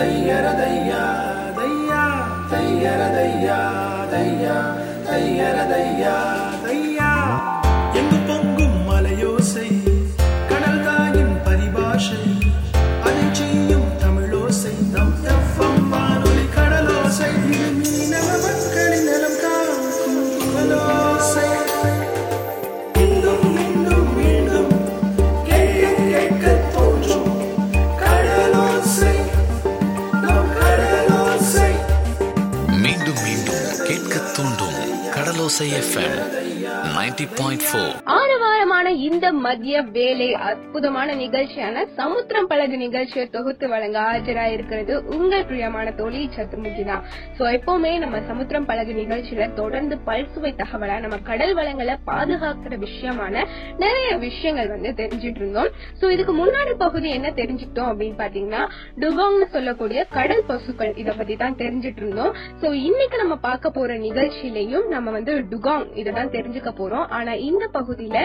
ديا ديا ديا ديا. Kadalosai FM 90.4 point four ஆரவாரமான இந்த மதிய வேலை அற்புதமான நிகழ்ச்சியான சமுத்திரம் பழகு நிகழ்ச்சியை தொகுத்து வழங்க ஆஜராயிருக்கிறது உங்கள் பிரியமான தோழி சத்துமுகி தான். சோ எப்பவுமே நம்ம சமுத்திரம் பழகு நிகழ்ச்சியில தொடர்ந்து பல்சுவை தகவலா நம்ம கடல் வளங்களை பாதுகாக்கிற விஷயமான நிறைய விஷயங்கள் வந்து தெரிஞ்சிட்டு இருந்தோம். சோ இதுக்கு முன்னாடி பகுதி என்ன தெரிஞ்சுக்கிட்டோம் அப்படின்னு பாத்தீங்கன்னா டுகாங்னு சொல்லக்கூடிய கடல் பசுக்கள் இத பத்தி தான் தெரிஞ்சிட்டு இருந்தோம். சோ இன்னைக்கு நம்ம பார்க்க போற நிகழ்ச்சியிலையும் நம்ம வந்து டுகாங் இதை தான் தெரிஞ்சுக்க போறோம். ஆனா இந்த பகுதியில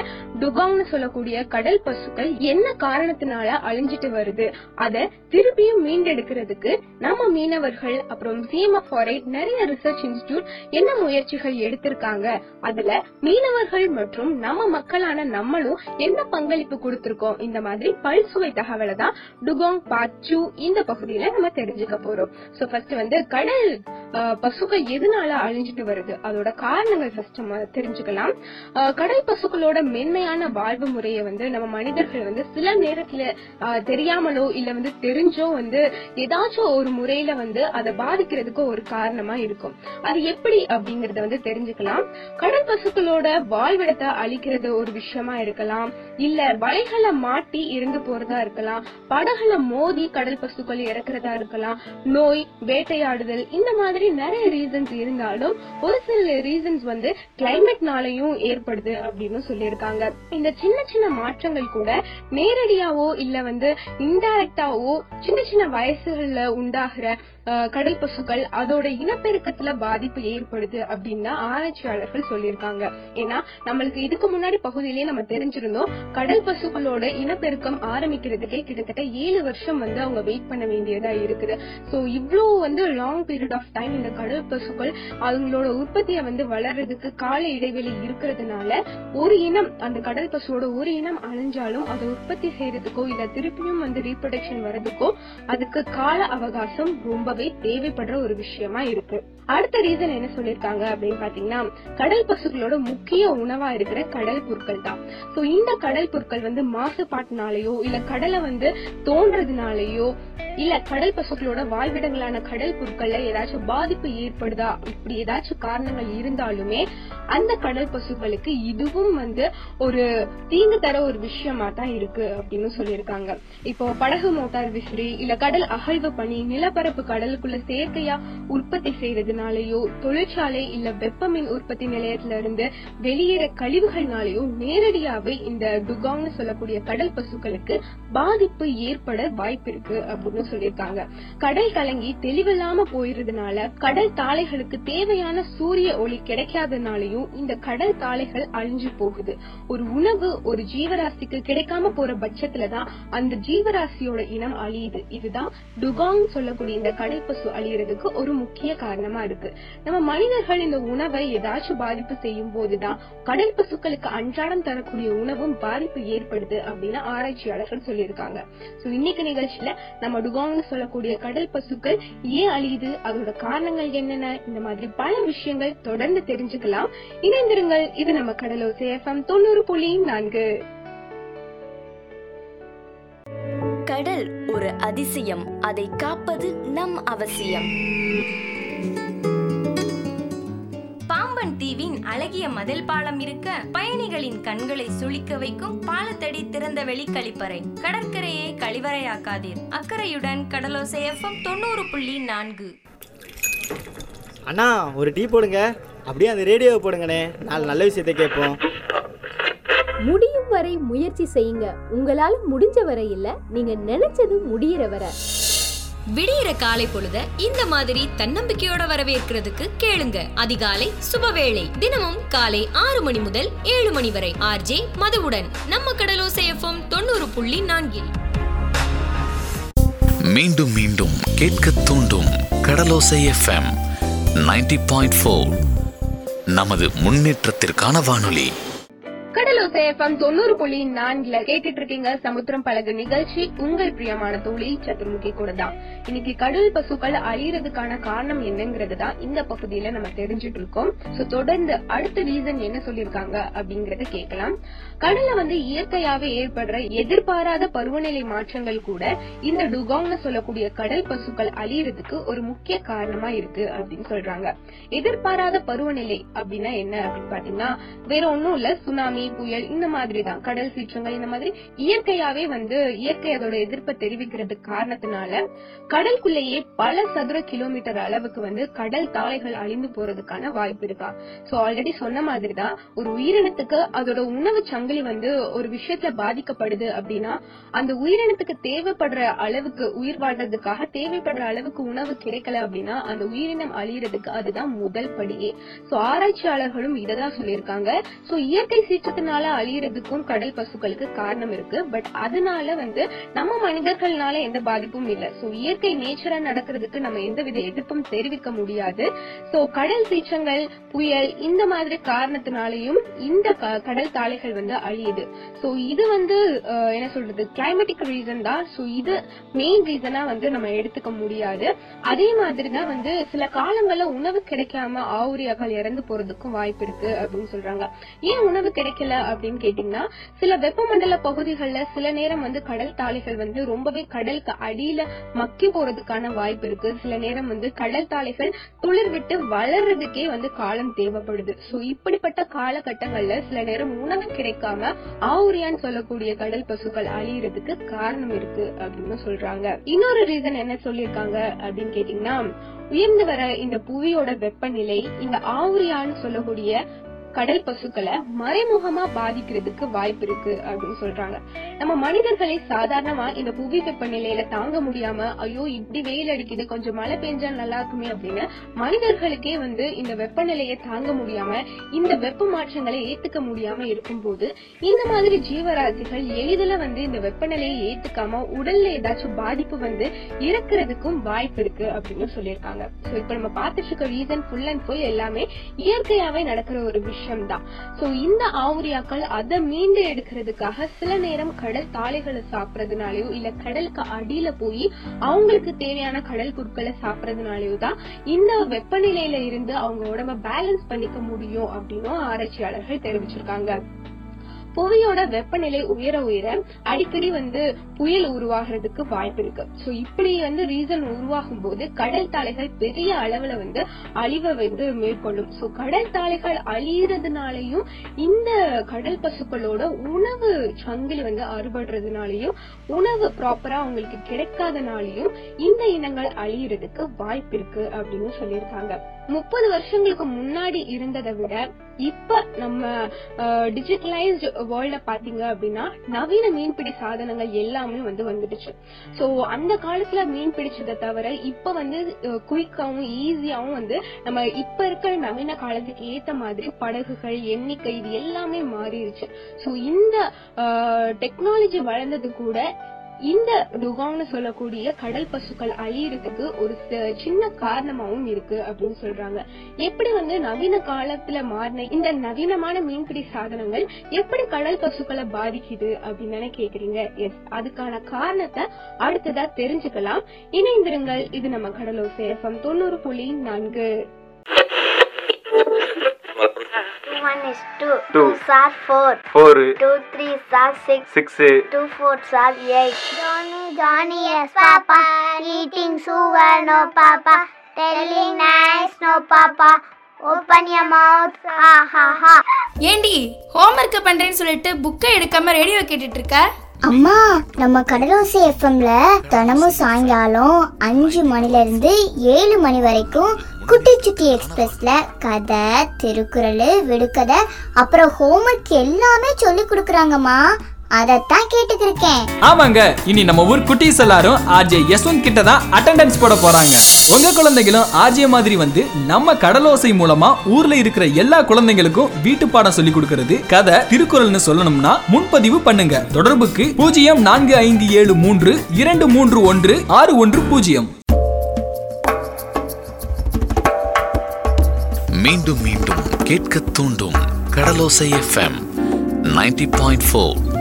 டுகாங் டுகாங்னு சொல்லக்கூடிய கடல் பசுக்கள் என்ன காரணத்தினால அழிஞ்சிட்டு வருது? அத திருப்பியும் மீண்டெடுக்கிறதுக்கு நம்ம மீனவர்கள் அப்புறம் சிஎம்எஃப்ஆர்ஐ நிறைய ரிசர்ச் இன்ஸ்டிடியூட் என்ன முயற்சிகள் எடுத்திருக்காங்க? அதுல மீனவர்கள் மற்றும் நம்ம மக்களான நம்மளும் என்ன பங்களிப்பு கொடுத்திருக்கோம்? இந்த மாதிரி பல்சுவை தகவலை தான் டுகோங் பாச்சு இந்த பகுதியில நம்ம தெரிஞ்சுக்க போறோம். சோ ஃபர்ஸ்ட் வந்து கடல் பசுக்கள் எதனால அழிஞ்சிட்டு வருது? அதோட காரணங்கள் ஃபர்ஸ்ட் நம்ம தெரிஞ்சுக்கலாம். கடல் பசுக்களோட மென்மையான வாழ்வு முறையை வந்து நம்ம மனிதர்கள் வந்து சில நேரத்துல தெரியாமலோ இல்ல வந்து தெரிஞ்சோ வந்து ஏதாச்சும் ஒரு முறையில வந்து அதை பாதிக்கிறதுக்கு ஒரு காரணமா இருக்கும். அது எப்படி அப்படிங்கறத வந்து தெரிஞ்சுக்கலாம். கடல் பசுக்களோட வாழ்விடத்தை அழிக்கிறது ஒரு விஷயமா இருக்கலாம். இல்ல வலைகளை மாட்டி இறந்து போறதா இருக்கலாம். படகளை மோதி கடல் பசுக்கள் இறக்குறதா இருக்கலாம். நோய் வேட்டையாடுதல் இந்த மாதிரி நிறைய ரீசன்ஸ் இருந்தாலும் ஒரு சில ரீசன்ஸ் வந்து கிளைமேட்னாலையும் ஏற்படுது அப்படின்னு சொல்லியிருக்காங்க. இந்த சின்ன சின்ன மாற்றங்கள் கூட நேரடியாவோ இல்ல வந்து இன்டைரக்டாவோ சின்ன சின்ன வயசுகள்ல உண்டாகிற கடல் பசுக்கள் அதோட இனப்பெருக்கத்துல பாதிப்பு ஏற்படுது அப்படின்னு ஆராய்ச்சியாளர்கள் சொல்லியிருக்காங்க. ஏன்னா நம்மளுக்கு இதுக்கு முன்னாடி பகுதியிலேயே நம்ம தெரிஞ்சிருந்தோம் கடல் பசுக்களோட இனப்பெருக்கம் ஆரம்பிக்கிறதுக்கே கிட்டத்தட்ட ஏழு வருஷம் வந்து அவங்க வெயிட் பண்ண வேண்டியதா இருக்குது. சோ இவ்ளோ வந்து லாங் பீரியட் ஆஃப் டைம் இந்த கடல் பசுக்கள் அவங்களோட உற்பத்தியை வந்து வளர்றதுக்கு கால இடைவெளி இருக்கிறதுனால ஒரு இனம் அந்த கடல் பசுவோட ஒரு இனம் அழிஞ்சாலும் அதை உற்பத்தி செய்யறதுக்கோ இல்ல திருப்பியும் வந்து ரீப்ரொடக்ஷன் வர்றதுக்கோ அதுக்கு கால அவகாசம் ரொம்ப ரொம்பவே தேவைப்படுற ஒரு விஷயமா இருக்கு. அடுத்த ரீசன் என்ன சொல்லிருக்காங்க அப்படின்னு பாத்தீங்கன்னா கடல் பசுக்களோட முக்கிய உணவா இருக்கிற கடல் புற்கள் தான். சோ இந்த கடல் புற்கள் வந்து மாசுபாட்டினாலேயோ இல்ல கடலை வந்து தோன்றதுனாலயோ இல்ல கடல் பசுக்களோட வாழ்விடங்களான கடல் புற்கள்ல ஏதாச்சும் பாதிப்பு ஏற்படுதா இப்படி ஏதாச்சும் காரணங்கள் இருந்தாலுமே அந்த கடல் பசுக்களுக்கு இதுவும் வந்து ஒரு தீங்கு தர ஒரு விஷயமா தான் இருக்கு அப்படின்னு சொல்லியிருக்காங்க இப்போ படகு மோட்டார் விசிறி இல்ல கடல் அகழ்வு பணி நிலப்பரப்பு கடலுக்குள்ள செயற்கையா உற்பத்தி செய்யறதுனாலயோ தொழிற்சாலை இல்ல வெப்பமின் உற்பத்தி நிலையத்துல இருந்து வெளியேற கழிவுகள்னாலயோ நேரடியாவே இந்த டுகாங்னு சொல்லக்கூடிய கடல் பசுக்களுக்கு பாதிப்பு ஏற்பட வாய்ப்பு இருக்கு அப்படின்னு சொல்லியிருக்காங்க. கடல் கலங்கி தெளிவில்லாம போயிருந்தனால கடல் தாளைகளுக்கு தேவையான சூரிய ஒளி கிடைக்காதனாலையும் இந்த கடல் தாளைகள் அழிஞ்சு போகுது. ஒரு உணவு ஒரு ஜீவராசிக்கு கிடைக்காம போற பட்சத்துலதான் அந்த ஜீவராசியோட இனம் அழியுது. இதுதான் டுகாங் சொல்லக்கூடிய இந்த கடல் பசு அழியறதுக்கு ஒரு முக்கிய காரணமா இருக்கு. நம்ம மனிதர்கள் இந்த உணவை ஏதாச்சும் பாதிப்பு செய்யும் போதுதான் கடல் பசுக்களுக்கு அன்றாடம் தரக்கூடிய உணவும் பாதிப்பு ஏற்படுது அப்படின்னு ஆராய்ச்சியாளர்கள் சொல்லியிருக்காங்க. சோ இன்னைக்கு நிகழ்ச்சியில நம்ம டுகாங்னு சொல்லக்கூடிய கடல் பசுக்கள் ஏன் அழியுது அதோட காரணங்கள் என்னென்ன இந்த மாதிரி பல விஷயங்கள் தொடர்ந்து தெரிஞ்சுக்கலாம். இணைந்திருங்கள் இது நம்ம கடலோசை எஃப்எம் தொண்ணூறு புள்ளி நான்கு. கடல் ஒரு அதிசயம் அதை காப்பது நம் அவசியம். பாம்பன் தீவின் அழகிய மதில் பாலம் இருக்க பயணிகளின் கண்களை சுளிக்க வைக்கும் பாலத்தடி திறந்த வெளி கழிப்பறை கடற்கரையை கழிவறையாக்காதீர். அக்கறையுடன் கடலோசை எஃப்எம் தொண்ணூறு புள்ளி நான்கு. அண்ணா ஒரு டீ போடுங்க. அப்படியே அந்த ரேடியோவை போடுங்கண்ணே. நாலு நல்ல விஷயத்தை கேட்போம். முடியும் வரை முயற்சி செய்யுங்க. உங்களால முடிஞ்ச வரை இல்ல நீங்க நினைச்சது முடியற வரை. விடியிற காலை பொழுத இந்த மாதிரி தன்னம்பிக்கையோட வரவேற்கிறதுக்கு கேளுங்க. அதிகாலை சுபவேளை. தினமும் காலை ஆறு மணி முதல் ஏழு மணி வரை. ஆர்ஜே மதுவுடன். நம்ம கடலோசை எஃப்எம் தொண்ணூறு புள்ளி நான்கில். மீண்டும் மீண்டும் கேட்க தூண்டும் கடலோசை எஃப்எம் 90.4 பாயிண்ட் ஃபோர். நமது முன்னேற்றத்திற்கான வானொலி. எஃப்எம் தொண்ணூறு புள்ளி நான்குல கேட்டுட்டு இருக்கீங்க சமுத்திரம் பழகு நிகழ்ச்சி. உங்கள் பிரியமான தோழி சதுர்முகி கூட தான். இன்னைக்கு கடல் பசுக்கள் அழியறதுக்கான காரணம் என்னங்கிறது தான் இந்த பகுதியில நம்ம தெரிஞ்சுட்டு இருக்கோம் சோ தொடர்ந்து அடுத்த ரீசன் என்ன சொல்லிருக்காங்க அப்படிங்கறத கேட்கலாம். கடல்ல வந்து இயற்கையாவே ஏற்படுற எதிர்பாராத பருவநிலை மாற்றங்கள் கூட இந்த டுகாங்னு சொல்லக்கூடிய கடல் பசுக்கள் அழியறதுக்கு ஒரு முக்கிய காரணமா இருக்கு அப்படின்னு சொல்றாங்க. எதிர்பாராத பருவநிலை அப்படின்னா என்ன அப்படின்னு பாத்தீங்கன்னா வேற ஒண்ணும் இல்ல. சுனாமி புயல் இந்த மாதிரி தான். கடல் சீற்றங்கள் இந்த மாதிரி இயற்கையாவே வந்து இயற்கை அதோட எதிர்ப்பை தெரிவிக்கிறது காரணத்தினால கடலுக்குள்ளேயே பல சதுர கிலோமீட்டர் அளவுக்கு வந்து கடல் தாளைகள் அழிந்து போறதுக்கான வாய்ப்பு இருக்கா? சோ ஆல்ரெடி சொன்ன மாதிரி தான் ஒரு உயிரினத்துக்கு அதோட உணவு சங்கிலி வந்து ஒரு விஷயத்துல பாதிக்கப்படுது அப்படின்னா அந்த உயிரினத்துக்கு தேவைப்படுற அளவுக்கு உயிர் வாழ்றதுக்காக தேவைப்படுற அளவுக்கு உணவு கிடைக்கல அப்படின்னா அந்த உயிரினம் அழியறதுக்கு அதுதான் முதல் படியே. சோ ஆராய்ச்சியாளர்களும் இததான் சொல்லியிருக்காங்க. சோ இயற்கை சீற்றத்தினால அழியறதுக்கும் கடல் பசுக்களுக்கு காரணம் இருக்கு. பட் அதனால வந்து நம்ம மனிதர்கள்னால எந்த பாதிப்பும் இல்ல. சோ இயற்கை நேச்சரா நடக்கிறதுக்கு நம்ம எந்தவித எதிர்ப்பும் தெரிவிக்க முடியாது. சோ கடல் சீற்றங்கள் புயல் இந்த மாதிரி காரணத்தினாலையும் இந்த கடல் தாளைகள் வந்து அழியுது. சோ இது வந்து என்ன சொல்றது கிளைமேட்டிக் ரீசன் தான். சோ இது மெயின் ரீசனா வந்து நம்ம எடுத்துக்க முடியாது. அதே மாதிரி தான் வந்து சில காலங்கள்ல உணவு கிடைக்காம ஆவுரியாக்கள் இறந்து போறதுக்கும் வாய்ப்பு இருக்கு அப்படின்னு சொல்றாங்க. ஏன் உணவு கிடைக்கல அப்படின்னு கேட்டீங்கன்னா சில வெப்பமண்டல பகுதிகள்ல சில நேரம் வந்து கடல் தாளைகள் வந்து ரொம்பவே கடலுக்கு அடியில மக்கி போறதுக்கான வாய்ப்பு இருக்கு. சில நேரம் வந்து கடல் தாளைகள் துளிர் விட்டு வளர்றதுக்கே வந்து காலம் தேவைப்படுது. சோ இப்படிப்பட்ட காலகட்டங்கள்ல சில நேரம் உணவு கிடைக்காம ஆவுரியான்னு சொல்லக்கூடிய கடல் பசுக்கள் அழியறதுக்கு காரணம் இருக்கு அப்படின்னு சொல்றாங்க. இன்னொரு ரீசன் என்ன சொல்லியிருக்காங்க அப்படின்னு கேட்டீங்கன்னா உயர்ந்து வர இந்த புவியோட வெப்பநிலை இந்த ஆவுரியான்னு சொல்லக்கூடிய கடல் பசுக்களை மறைமுகமா பாதிக்கிறதுக்கு வாய்ப்பு இருக்கு அப்படின்னு சொல்றாங்க. நம்ம மனிதர்களை சாதாரணமா இந்த புவி வெப்பநிலையில தாங்க முடியாம ஐயோ இப்படி வெயில் அடிக்குது கொஞ்சம் மழை பெஞ்சா நல்லா இருக்குமே அப்படின்னு மனிதர்களுக்கே வந்து இந்த வெப்பநிலையை தாங்க முடியாம இந்த வெப்ப மாற்றங்களை ஏத்துக்க முடியாம இருக்கும்போது இந்த மாதிரி ஜீவராசிகள் எளிதில வந்து இந்த வெப்பநிலையை ஏத்துக்காம உடல்ல ஏதாச்சும் பாதிப்பு வந்து இறக்குறதுக்கும் வாய்ப்பு இருக்கு அப்படின்னு சொல்லியிருக்காங்க. சோ இப்ப நம்ம பார்த்துட்டு இருக்க ரீசன் ஃபுல் அண்ட் ஃபுல் எல்லாமே இயற்கையாவே நடக்கிற ஒரு விஷயம். தான் சோ இந்த ஆவுரியாக்கள் அதை மீண்டு எடுக்கிறதுக்காக சில நேரம் கடல் தாளைகளை சாப்பிடறதுனாலயோ இல்ல கடலுக்கு அடியில போய் அவங்களுக்கு தேவையான கடல் பொருட்களை சாப்பிடறதுனாலயோ தான் இந்த வெப்பநிலையில இருந்து அவங்க உடம்ப பேலன்ஸ் பண்ணிக்க முடியும் அப்படின்னும் ஆராய்ச்சியாளர்கள் தெரிவிச்சிருக்காங்க. புவியோட வெப்பநிலை உயர உயர அடிக்கடி வந்து புயல் உருவாகிறதுக்கு வாய்ப்பு இருக்கு. சோ இப்படி வந்து ரீசன் உருவாகும் போது கடல் தாளைகள் பெரிய அளவுல வந்து அழிவை வந்து மேற்கொள்ளும். சோ கடல் தாளைகள் அழியறதுனாலையும் இந்த கடல் பசுக்களோட உணவு சங்கிலி வந்து அறுபடுறதுனாலயும் உணவு ப்ராப்பரா அவங்களுக்கு கிடைக்காதனாலயும் இந்த இனங்கள் அழியறதுக்கு வாய்ப்பு இருக்கு அப்படின்னு சொல்லியிருக்காங்க. முப்பது வருஷங்களுக்கு முன்னாடி இருந்ததை விட இப்ப நம்ம டிஜிட்டலைஸ்டு வேர்ல்ட பாத்தீங்க அப்படின்னா நவீன மீன்பிடி சாதனங்கள் எல்லாமே வந்து வந்துடுச்சு. சோ அந்த காலத்துல மீன் பிடிச்சதை தவிர இப்ப வந்து குயிக்காவும் ஈஸியாவும் வந்து நம்ம இப்ப இருக்கிற நவீன காலத்துக்கு ஏத்த மாதிரி படகுகள் எண்ணிக்கை இது எல்லாமே மாறிடுச்சு. சோ இந்த டெக்னாலஜி வளர்ந்தது கூட இந்த டுகாங்னு சொல்லக்கூடிய கடல் பசுக்கள் அழியறதுக்கு ஒரு சின்ன காரணமாவும் இருக்கு அப்படின்னு சொல்றாங்க. எப்படி வந்து நவீன காலத்துல மாறின இந்த நவீனமான மீன்பிடி சாதனங்கள் எப்படி கடல் பசுக்களை பாதிக்குது அப்படின்னு தானே கேக்குறீங்க? எஸ் அதுக்கான காரணத்தை அடுத்ததா தெரிஞ்சுக்கலாம். இணைந்திருங்கள் இது நம்ம கடலோசை எஃப்எம் தொண்ணூறு புள்ளி நான்கு. Two. Two are four. Four Two three are six. Six Two fours are eight. Johnny, Johnny, yes, Papa. Eating sugar, no, Papa. Telling nice, no, Papa. Open your mouth, ha ha ha. ஏண்டி homework பண்றேன்னு சொல்லிட்டு புக்கை எடுக்காம radio கேட்டுட்டு இருக்க அம்மா நம்ம கடலோசி எஃப்எம்ல தினமும் சாயங்காலம் அஞ்சு மணில இருந்து ஏழு மணி வரைக்கும் குட்டி சுட்டி எக்ஸ்பிரஸ்ல கதை திருக்குறள் விடுகதை அப்புறம் ஹோம்ஒர்க் எல்லாமே சொல்லி கொடுக்குறாங்கம்மா. அதைத்தான் கேட்டுக்கிருக்கேன். ஆமாங்க இனி நம்ம ஊர் குட்டீஸ் எல்லாரும் ஆர்ஜே யஸ்வந்த் கிட்ட தான் அட்டெண்டன்ஸ் போட போறாங்க. உங்க குழந்தைகளும் ஆர்ஜே மாதிரி வந்து நம்ம கடலோசை மூலமா ஊர்ல இருக்கிற எல்லா குழந்தைகளுக்கும் வீட்டு பாடம் சொல்லி கொடுக்கறது கதை திருக்குறள்னு சொல்லணும்னா முன்பதிவு பண்ணுங்க. தொடர்புக்கு பூஜ்ஜியம் நான்கு ஐந்து ஏழு மூன்று இரண்டு மூன்று ஒன்று ஆறு ஒன்று பூஜ்ஜியம். மீண்டும் மீண்டும் கேட்க தூண்டும் கடலோசை எஃப்எம் 90.4 பாயிண்ட் ஃபோர்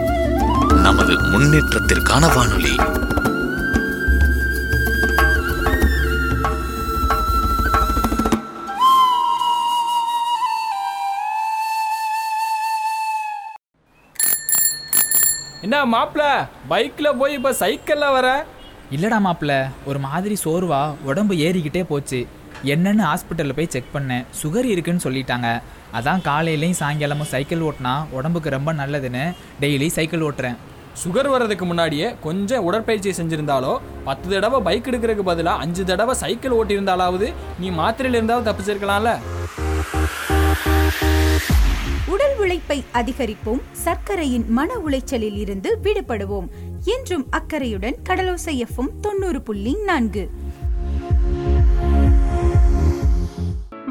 நமது முன்னேற்றத்திற்கான வானொலி. என்ன மாப்பிள பைக்ல போய் இப்ப சைக்கிள்ல வர? இல்லடா மாப்பிள்ள ஒரு மாதிரி சோர்வா உடம்பு ஏறிக்கிட்டே போச்சு. என்னன்னு ஹாஸ்பிட்டலில் போய் செக் பண்ணேன். சுகர் இருக்குன்னு சொல்லிட்டாங்க. அதான் காலையிலையும் சாயங்காலமும் சைக்கிள் ஓட்டினா உடம்புக்கு ரொம்ப நல்லதுன்னு டெய்லி சைக்கிள் ஓட்டுறேன். சுகர் வர்றதுக்கு முன்னாடியே கொஞ்சம் உடற்பயிற்சி செஞ்சுருந்தாலோ பத்து தடவை பைக் எடுக்கிறதுக்கு பதிலாக அஞ்சு தடவை சைக்கிள் ஓட்டியிருந்தாலாவது நீ மாத்திரையில் இருந்தாவது தப்பிச்சிருக்கலாம்ல. உடல் உழைப்பை அதிகரிப்போம் சர்க்கரையின் மன உளைச்சலில் இருந்து விடுபடுவோம் என்றும் அக்கறையுடன் கடலோசை எஃப்எம் தொண்ணூறு புள்ளி நான்கு.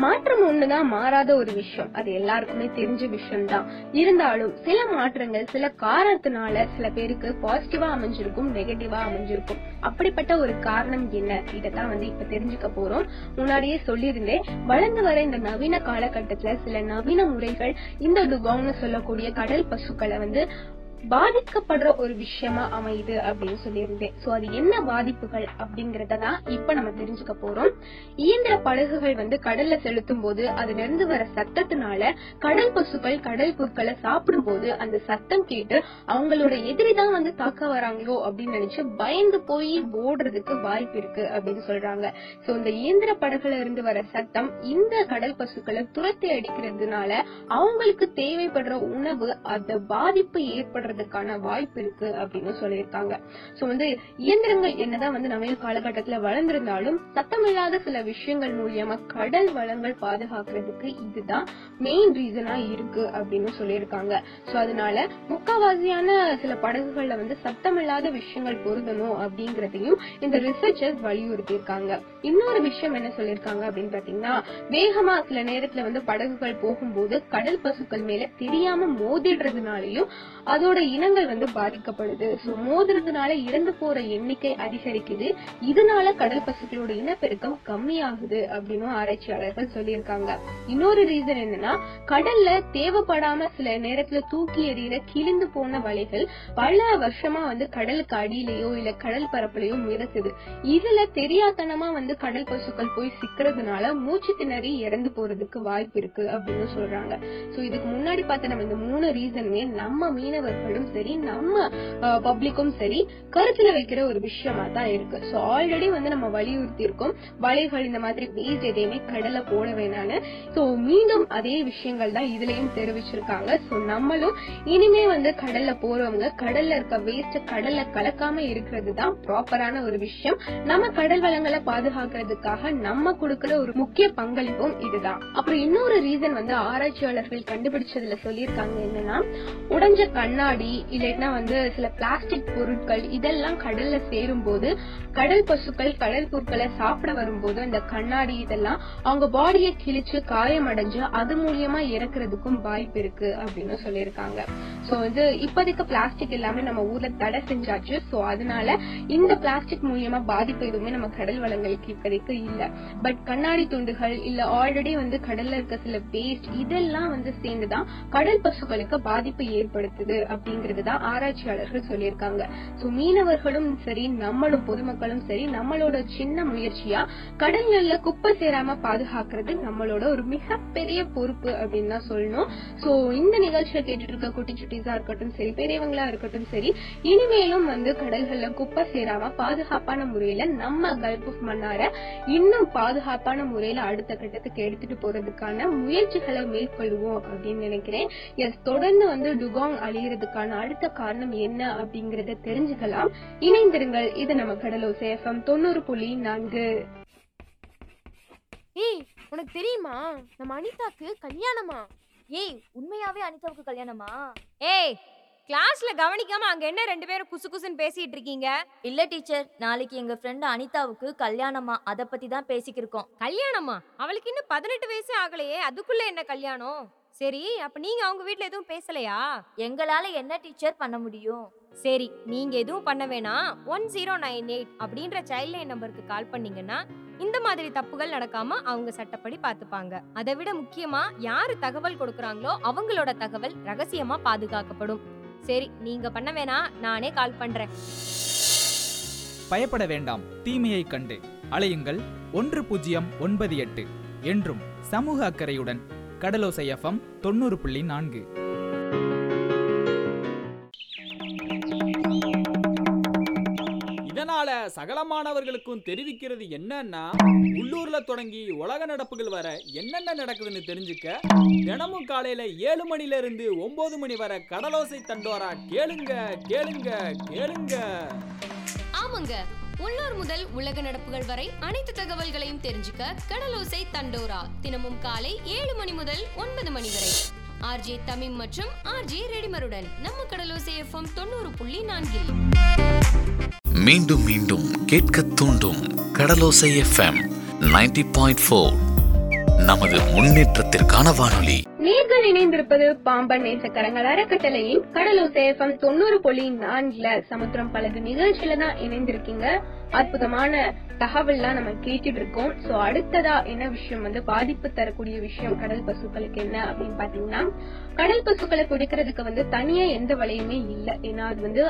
மாற்றம் ஒண்ணுதான் மாறாத ஒரு விஷயம். அது எல்லாருக்குமே தெரிஞ்ச விஷயம் தான் இருந்தாலும் சில மாற்றங்கள் சில காரணத்தினால சில பேருக்கு பாசிட்டிவா அமைஞ்சிருக்கும் நெகட்டிவா அமைஞ்சிருக்கும். அப்படிப்பட்ட ஒரு காரணம் என்ன? இதத்தான் வந்து இப்ப தெரிஞ்சுக்க போறோம். முன்னாடியே சொல்லியிருந்தேன் வளர்ந்து வர இந்த நவீன காலகட்டத்துல சில நவீன முறைகள் இந்த டுகாங்னு சொல்லக்கூடிய கடல் பசுக்களை வந்து பாதிக்கப்படுற ஒரு விஷயமா அமையுது அப்படின்னு சொல்லியிருந்தேன். சோ அது என்ன பாதிப்புகள் அப்படிங்கறத தான் இப்ப நம்ம தெரிஞ்சுக்க போறோம். இயந்திர படகுகள் வந்து கடல்ல செலுத்தும் போது அதுல இருந்து வர சத்தத்தினால கடல் பசுக்கள் கடல் புற்களை சாப்பிடும் போது அந்த சத்தம் கேட்டு அவங்களோட எதிரிதான் வந்து தாக்க வராங்களோ அப்படின்னு நினைச்சு பயந்து போய் ஓடுறதுக்கு வாய்ப்பு இருக்கு அப்படின்னு சொல்றாங்க. சோ இந்த இயந்திர படகுல இருந்து வர சத்தம் இந்த கடல் பசுக்களை துரத்தி அடிக்கிறதுனால அவங்களுக்கு தேவைப்படுற உணவு அந்த பாதிப்பு ஏற்படுற வர்றதுக்கான வாய்ப்பு இருக்கு அப்படின்னு சொல்லியிருக்காங்க. சோ வந்து இயந்திரங்கள் என்னதான் வந்து நவீன காலகட்டத்துல வளர்ந்திருந்தாலும் சத்தமில்லாத சில விஷயங்கள் மூலியமா கடல் வளங்கள் பாதுகாக்கிறதுக்கு இதுதான் மெயின் ரீசனா இருக்கு அப்படின்னு சொல்லியிருக்காங்க. சோ அதனால முக்காவாசியான சில படகுகள்ல வந்து சத்தமில்லாத விஷயங்கள் பொருந்தணும் அப்படிங்கறதையும் இந்த ரிசர்ச்சர்ஸ் வலியுறுத்தி இருக்காங்க இன்னொரு விஷயம் என்ன சொல்லியிருக்காங்க அப்படின்னு பாத்தீங்கன்னா வேகமா சில நேரத்துல வந்து படகுகள் போகும்போது கடல் பசுக்கள் மேல தெரியாம மோதிடுறதுனாலயும் அதோட இனங்கள் வந்து பாதிக்கப்படுது. ஸோ மோதுறதுனால இறந்து போற எண்ணிக்கை அதிகரிக்குது. இதனால கடல் பசுக்களோட இனப்பெருக்கம் கம்மியாகுது அப்படின்னு ஆராய்ச்சியாளர்கள் சொல்லியிருக்காங்க. இன்னொரு ரீசன் என்னன்னா கடல்ல தேவைப்படாம சில நேரத்துல தூக்கி எறிகிற கிழிந்து போன வலைகள் பல வருஷமா வந்து கடலுக்கு அடியிலேயோ இல்ல கடல் பரப்புலயோ மிதக்குது. இதுல தெரியாதனமா வந்து கடல் பசுக்கள் போய் சிக்கிறதுனால மூச்சு திணறி இறந்து போறதுக்கு வாய்ப்பு இருக்கு அப்படின்னு சொல்றாங்க. ஸோ இதுக்கு முன்னாடி பார்த்த நம்ம இந்த மூணு ரீசனுமே நம்ம மீனவர்களும் சரி நம்ம பப்ளிக்கும் சரி கருத்துல வைக்கிற ஒரு விஷயமா தான் இருக்கு. ஸோ ஆல்ரெடி வந்து நம்ம வலியுறுத்தி இருக்கோம் வலைகள் இந்த மாதிரி வேஸ்ட் எதையுமே கடல்ல போட வேணான்னு சோ மீண்டும் அதே விஷயங்கள் தான் இதுலயும் தெரிவிச்சிருக்காங்க. ஸோ நம்மளும் இனிமே வந்து கடல்ல போறவங்க கடல்ல இருக்க வேஸ்ட் கடல்ல கலக்காம இருக்கிறது தான் ப்ராப்பரான ஒரு விஷயம். நம்ம கடல் வளங்களை பாதுகாக்கிறதுக்காக நம்ம கொடுக்கிற ஒரு முக்கிய பங்களிப்பும் இதுதான். அப்புறம் இன்னொரு ரீசன் வந்து ஆராய்ச்சியாளர்கள் கண்டுபிடிச்சதுல சொல்லியிருக்காங்க என்னன்னா உடைஞ்ச கண்ணாடி கண்ணாடி இல்லைன்னா வந்து சில பிளாஸ்டிக் பொருட்கள் இதெல்லாம் கடல்ல சேரும் போது கடல் பசுக்கள் கடல் பொருட்களை சாப்பிட வரும்போது அந்த கண்ணாடி இதெல்லாம் அவங்க பாடியை கிழிச்சு காயமடைஞ்சு அது மூலியமா இறக்குறதுக்கும் வாய்ப்பு இருக்கு அப்படின்னு சொல்லியிருக்காங்க. சோ வந்து இப்போதைக்கு பிளாஸ்டிக் எல்லாமே நம்ம ஊர்ல தடை செஞ்சாச்சு. சோ அதனால இந்த பிளாஸ்டிக் மூலியமா பாதிப்பு எதுவுமே நம்ம கடல் வளங்களுக்கு இப்போதைக்கு இல்ல. பட் கண்ணாடி துண்டுகள் இல்ல ஆல்ரெடி வந்து கடல்ல இருக்க சில வேஸ்ட் இதெல்லாம் வந்து சேர்ந்துதான் கடல் பசுக்களுக்கு பாதிப்பு ஏற்படுத்துது அப்படிங்கறதுதான் ஆராய்ச்சியாளர்கள் சொல்லியிருக்காங்க. சோ மீனவர்களும் சரி நம்மளும் பொதுமக்களும் சரி நம்மளோட சின்ன முயற்சியா கடல்கள்ல குப்பை சேராம பாதுகாக்கிறது நம்மளோட ஒரு மிகப்பெரிய பொறுப்பு அப்படின்னு தான் சொல்லணும். சோ இந்த நிகழ்ச்சியை கேட்டுட்டு இருக்க குட்டி சுட்டிஸா இருக்கட்டும் சரி பெரியவங்களா இருக்கட்டும் சரி இனிமேலும் வந்து கடல்கள்ல குப்பை சேராம பாதுகாப்பான முறையில நம்ம கல்ஃப் ஆஃப் மன்னார இன்னும் பாதுகாப்பான முறையில அடுத்த கட்டத்துக்கு எடுத்துட்டு போறதுக்கான முயற்சிகளை மேற்கொள்வோம் அப்படின்னு நினைக்கிறேன். எஸ் தொடர்ந்து வந்து டுகாங் அழியறதுக்கான அடுத்த காரணம் என்ன அப்படிங்கறத தெரிஞ்சுக்கலாம். இணைந்திருங்கள். இது நம்ம கடலோசை எஃப்எம் தொண்ணூறு புள்ளி நான்கு. ஏய் உனக்கு தெரியுமா? நம்ம அனிதாக்கு கல்யாணமா? ஏய் உண்மையாவே அனிதாவுக்கு கல்யாணமா? ஏய் கிளாஸ்ல கவனிக்காம அங்க என்ன ரெண்டு பேரும் குசு குசுன்னு பேசிட்டு இருக்கீங்க? இல்ல டீச்சர் நாளைக்கு எங்க ஃப்ரெண்ட் அனிதாவுக்கு கல்யாணமா. அத பத்தி தான் பேசிக்கிருக்கோம். கல்யாணமா? அவளுக்கு இன்னும் பதினெட்டு வயசே ஆகலையே. அதுக்குள்ள என்ன கல்யாணம்? சரி அப்ப நீங்க அவங்க வீட்ல எதுவும் பேசலையா? எங்களால என்ன டீச்சர் பண்ண முடியும்? சரி நீங்க எதுவும் பண்ண வேணாம். ஒன் ஜீரோ நைன் எயிட் அப்படின்ற சைல்ட் லைன் நம்பருக்கு கால் பண்ணீங்கன்னா இந்த மாதிரி தப்புகள் நடக்காம அவங்க சட்டப்படி பார்த்துப்பாங்க அதை விட முக்கியமா யாரு தகவல் கொடுக்கறாங்களோ அவங்களோட தகவல் ரகசியமா பாதுகாக்கப்படும். சரி நீங்க பண்ண வேணாம். நானே கால் பண்றேன். பயப்பட வேண்டாம். தீமையை கண்டு. அலையுங்கள். ஒன்று பூஜ்ஜியம் ஒன்பது எட்டு என்றும் சமூக அக்கறையுடன் கடலோசை எஃப்எம் தொண்ணூறு புள்ளி நான்கு. இதனால சகலமானவர்களுக்கும் தெரிவிக்கிறது என்னன்னா உள்ளூர்ல தொடங்கி உலக நடப்புகள் வர என்னென்ன நடக்குதுன்னு தெரிஞ்சுக்க தினமும் காலையில ஏழு மணில இருந்து ஒன்பது மணி வரை கடலோசை தண்டோரா கேளுங்க கேளுங்க கேளுங்க. ஆமாங்க. உள்ளூர் முதல் உலக நடப்புகள் வரை அனைத்து தகவல்களையும் தெரிஞ்சுக்க கடலோசை தண்டோரா. தினமும் காலை ஏழு மணி முதல் ஒன்பது மணி வரை. ஆர்ஜே தமிம் மற்றும் ஆர்ஜே ரெடிமருடன் நம்ம கடலோசை எஃப்எம் தொண்ணூறு புள்ளி நான்கில் மீண்டும் மீண்டும் கேட்க தூண்டும் கடலோசை எஃப்எம் 90.4 பாயிண்ட் நமது முன்னேற்றத்திற்கான வானொலி. நீங்கள் இணைந்திருப்பது பாம்பன் நேசக்கரங்கள் அறக்கட்டளையின் கடலூர் எஃப்எம் தொண்ணூறு புள்ளி நான்குல சமுத்திரம் பழகு நிகழ்ச்சியில தான் இணைந்திருக்கீங்க. அற்புதமான தகவல்லாம் நம்ம கேட்டுட்டு இருக்கோம் சோ அடுத்ததா என்ன விஷயம் வந்து பாதிப்பு தரக்கூடிய விஷயம் கடல் பசுக்களுக்கு என்ன அப்படின்னு பாத்தீங்கன்னா கடல் பசுக்களை குடிக்கிறதுக்கு வந்து தனியா எந்த வலையுமே இல்ல. ஏன்னா அது வந்து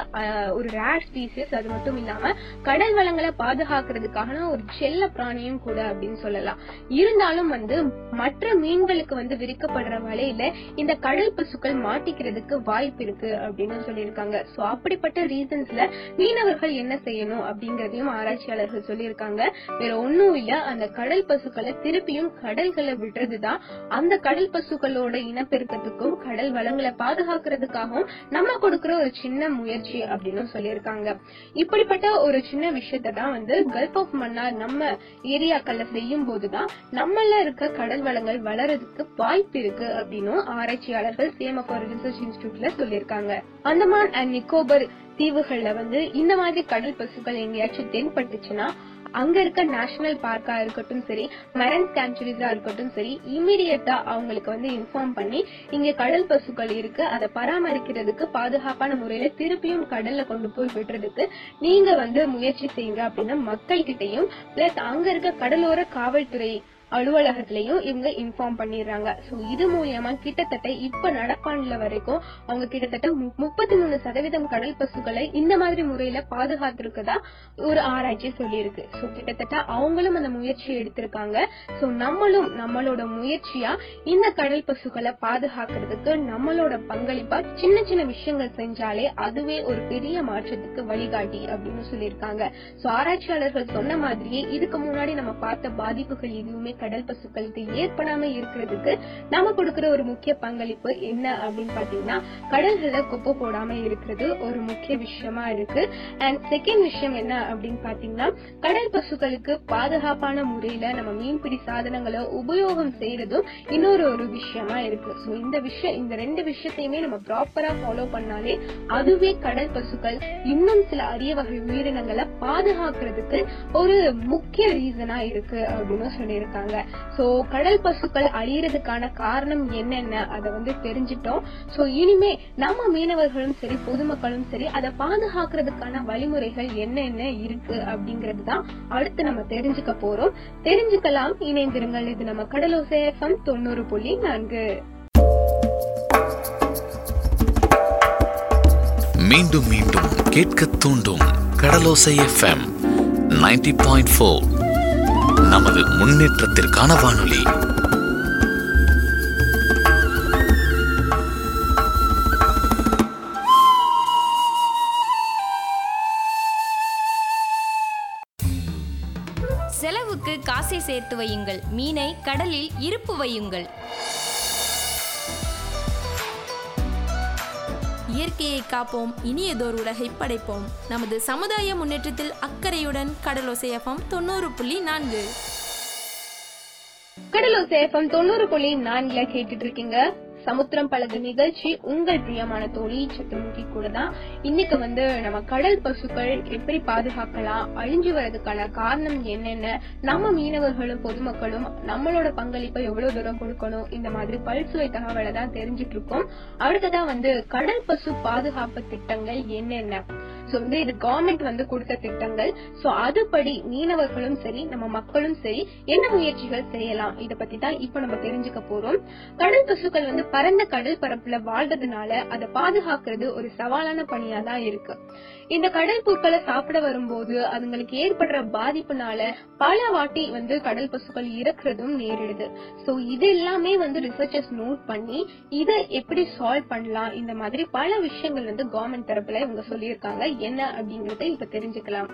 ஒரு ரேர் ஸ்பீசிஸ் அது மட்டும் இல்லாம கடல் வளங்களை பாதுகாக்கிறதுக்கான ஒரு செல்ல பிராணியும் கூட அப்படின்னு சொல்லலாம். இருந்தாலும் வந்து மற்ற மீன்களுக்கு வந்து விரிக்கப்படுற வலையில இந்த கடல் பசுக்கள் மாட்டிக்கிறதுக்கு வாய்ப்பு இருக்கு அப்படின்னு சொல்லியிருக்காங்க. சோ அப்படிப்பட்ட ரீசன்ஸ்ல மீனவர்கள் என்ன செய்யணும் அப்படிங்கறதையும் ஆராய்ச்சியாளர்கள் சொல்லியிருக்காங்க. வேற ஒண்ணும் இல்ல. அந்த கடல் பசுக்களை திருப்பியும் கடல்களை விடுறதுதான். அந்த கடல் பசுக்களோட இனப்பெருக்கத்துக்கும் கடல் வளங்களை பாதுகாக்கிறதுக்காகவும் நம்ம கொடுக்கிற ஒரு சின்ன முயற்சி அப்படின்னு சொல்லியிருக்காங்க. இப்படிப்பட்ட ஒரு சின்ன விஷயத்தை தான் வந்து கல்ஃப் ஆஃப் மன்னார் நம்ம ஏரியாக்கள்ல செய்யும் போதுதான் நம்மள இருக்க கடல் வளங்கள் வளர்றதுக்கு வாய்ப்பு இருக்கு அப்படின்னு ஆராய்ச்சியாளர்கள் சேமஃபார் ரிசர்ச் இன்ஸ்டியூட்ல சொல்லியிருக்காங்க. அந்தமான் அண்ட் நிக்கோபர் தீவுகள்ல வந்து இந்த மாதிரி கடல் பசுக்கள் எங்கேயாச்சும் தென்பட்டுச்சுன்னா அங்க இருக்க நேஷனல் பார்க்கா இருக்கட்டும் சரி மரன் சாங்சுரிஸா இருக்கட்டும் சரி இமீடியட்டா அவங்களுக்கு வந்து இன்ஃபார்ம் பண்ணி இங்க கடல் பசுக்கள் இருக்கு அதை பராமரிக்கிறதுக்கு பாதுகாப்பான முறையில திருப்பியும் கடல்ல கொண்டு போய் விடுறதுக்கு நீங்க வந்து முயற்சி செய்யுங்க அப்படின்னு மக்கள் கிட்டையும் பிளஸ் அங்க இருக்க கடலோர காவல்துறை அலுவலகத்திலையும் இவங்க இன்ஃபார்ம் பண்ணிடுறாங்க. சோ இது மூலியமா கிட்டத்தட்ட இப்ப நடப்பாண்டுல வரைக்கும் அவங்க கிட்டத்தட்ட மு- முப்பத்தி மூணு சதவீதம் கடல் பசுக்களை இந்த மாதிரி முறையில பாதுகாத்திருக்கதா ஒரு ஆராய்ச்சி சொல்லியிருக்கு. சோ கிட்டத்தட்ட அவங்களும் அந்த முயற்சி எடுத்திருக்காங்க. சோ நம்மளும் நம்மளோட முயற்சியா இந்த கடல் பசுக்களை பாதுகாக்கிறதுக்கு நம்மளோட பங்களிப்பா சின்ன சின்ன விஷயங்கள் செஞ்சாலே அதுவே ஒரு பெரிய மாற்றத்துக்கு வழிகாட்டி அப்படின்னு சொல்லியிருக்காங்க. சோ ஆராய்ச்சியாளர்கள் சொன்ன மாதிரியே இதுக்கு முன்னாடி நம்ம பார்த்த பாதிப்புகள் எதுவுமே கடல் பசுக்களுக்கு ஏற்படாம இருக்கிறதுக்கு நாம கொடுக்கிற ஒரு முக்கிய பங்களிப்பு என்ன அப்படின்னு பாத்தீங்கன்னா கடல்களை குப்பை போடாம இருக்கிறது ஒரு முக்கிய விஷயமா இருக்கு. அண்ட் செகண்ட் விஷயம் என்ன அப்படின்னு பாத்தீங்கன்னா கடல் பசுக்களுக்கு பாதுகாப்பான முறையில நம்ம மீன்பிடி சாதனங்களை உபயோகம் செய்யறதும் இன்னொரு ஒரு விஷயமா இருக்கு. சோ இந்த விஷயம் இந்த ரெண்டு விஷயத்தையுமே நம்ம ப்ராப்பரா ஃபாலோ பண்ணாலே அதுவே கடல் பசுக்கள் இன்னும் சில அரிய வகை உயிரினங்களை பாதுகாக்கிறதுக்கு ஒரு முக்கிய ரீசனா இருக்கு அப்படின்னு சொல்லியிருக்காங்க. சோ கடல் பசுக்கள் அழியறதுக்கான காரணம் என்னென்ன? அதை வந்து தெரிஞ்சிட்டோம். சோ இனிமே நம்ம மீனவர்களும் சரி பொதுமக்களும் சரி அதை பாதுகாக்கிறதுக்கான வழிமுறைகள் என்னென்ன இருக்கு அப்படிங்கறது தான் அடுத்து நம்ம தெரிஞ்சுக்க போறோம். தெரிஞ்சுக்கலாம் இணைந்திருங்கள். இது நம்ம கடலோசை தொண்ணூறு புள்ளி நான்கு. மீண்டும் மீண்டும் கேட்க தூண்டும் கடலோசை எஃப்எம் 90.4 பாயிண்ட் நமது முன்னேற்றத்திற்கான வானொலி. செலவுக்கு காசை சேர்த்து வையுங்கள். மீனை கடலில் இருப்பு வையுங்கள். இயற்கையை காப்போம் இனியதோர் உலகை படைப்போம். நமது சமுதாய முன்னேற்றத்தில் அக்கறையுடன் கடலோசை தொண்ணூறு புள்ளி நான்கு. கடலோசை தொண்ணூறு புள்ளி நான்குல கேட்டுட்டு இருக்கீங்க. சமுத்திரம் பழகு நிகழ்ச்சி உங்கள் பிரியமான தோழி சத்துருமுகி கூட தான் இன்னைக்கு வந்து நம்ம கடல் பசுக்கள் எப்படி பாதுகாக்கலாம் அழிஞ்சு வர்றதுக்கான காரணம் என்னென்ன நம்ம மீனவர்களும் பொதுமக்களும் நம்மளோட பங்களிப்பை எவ்வளவு தூரம் கொடுக்கணும் இந்த மாதிரி பல்சுவை தகவலை தான் தெரிஞ்சுட்டு இருக்கோம். அடுத்ததான் வந்து கடல் பசு பாதுகாப்பு திட்டங்கள் என்னென்ன? சோ வந்து இது கவர்மெண்ட் வந்து கொடுத்த திட்டங்கள். சோ அதுபடி மீனவர்களும் சரி நம்ம மக்களும் சரி என்ன முயற்சிகள் செய்யலாம்? இத பத்தி தான் இப்ப நம்ம தெரிஞ்சுக்க போறோம். கடல் பசுக்கள் வந்து பரந்த கடல் பரப்புல வாழ்றதுனால அதை பாதுகாக்கிறது ஒரு சவாலான பணியா தான் இருக்கு. இந்த கடல் புற்களை சாப்பிட வரும்போது அதுங்களுக்கு ஏற்படுற பாதிப்புனால பல வாட்டி வந்து கடல் பசுக்கள் இறக்குறதும் நேரிடுது. சோ இது எல்லாமே வந்து ரிசர்ச்சர்ஸ் நோட் பண்ணி இதை எப்படி சால்வ் பண்ணலாம்? இந்த மாதிரி பல விஷயங்கள் வந்து கவர்மெண்ட் தரப்புல இவங்க சொல்லியிருக்காங்க. என்ன அப்படிங்கறத இப்ப தெரிஞ்சுக்கலாம்.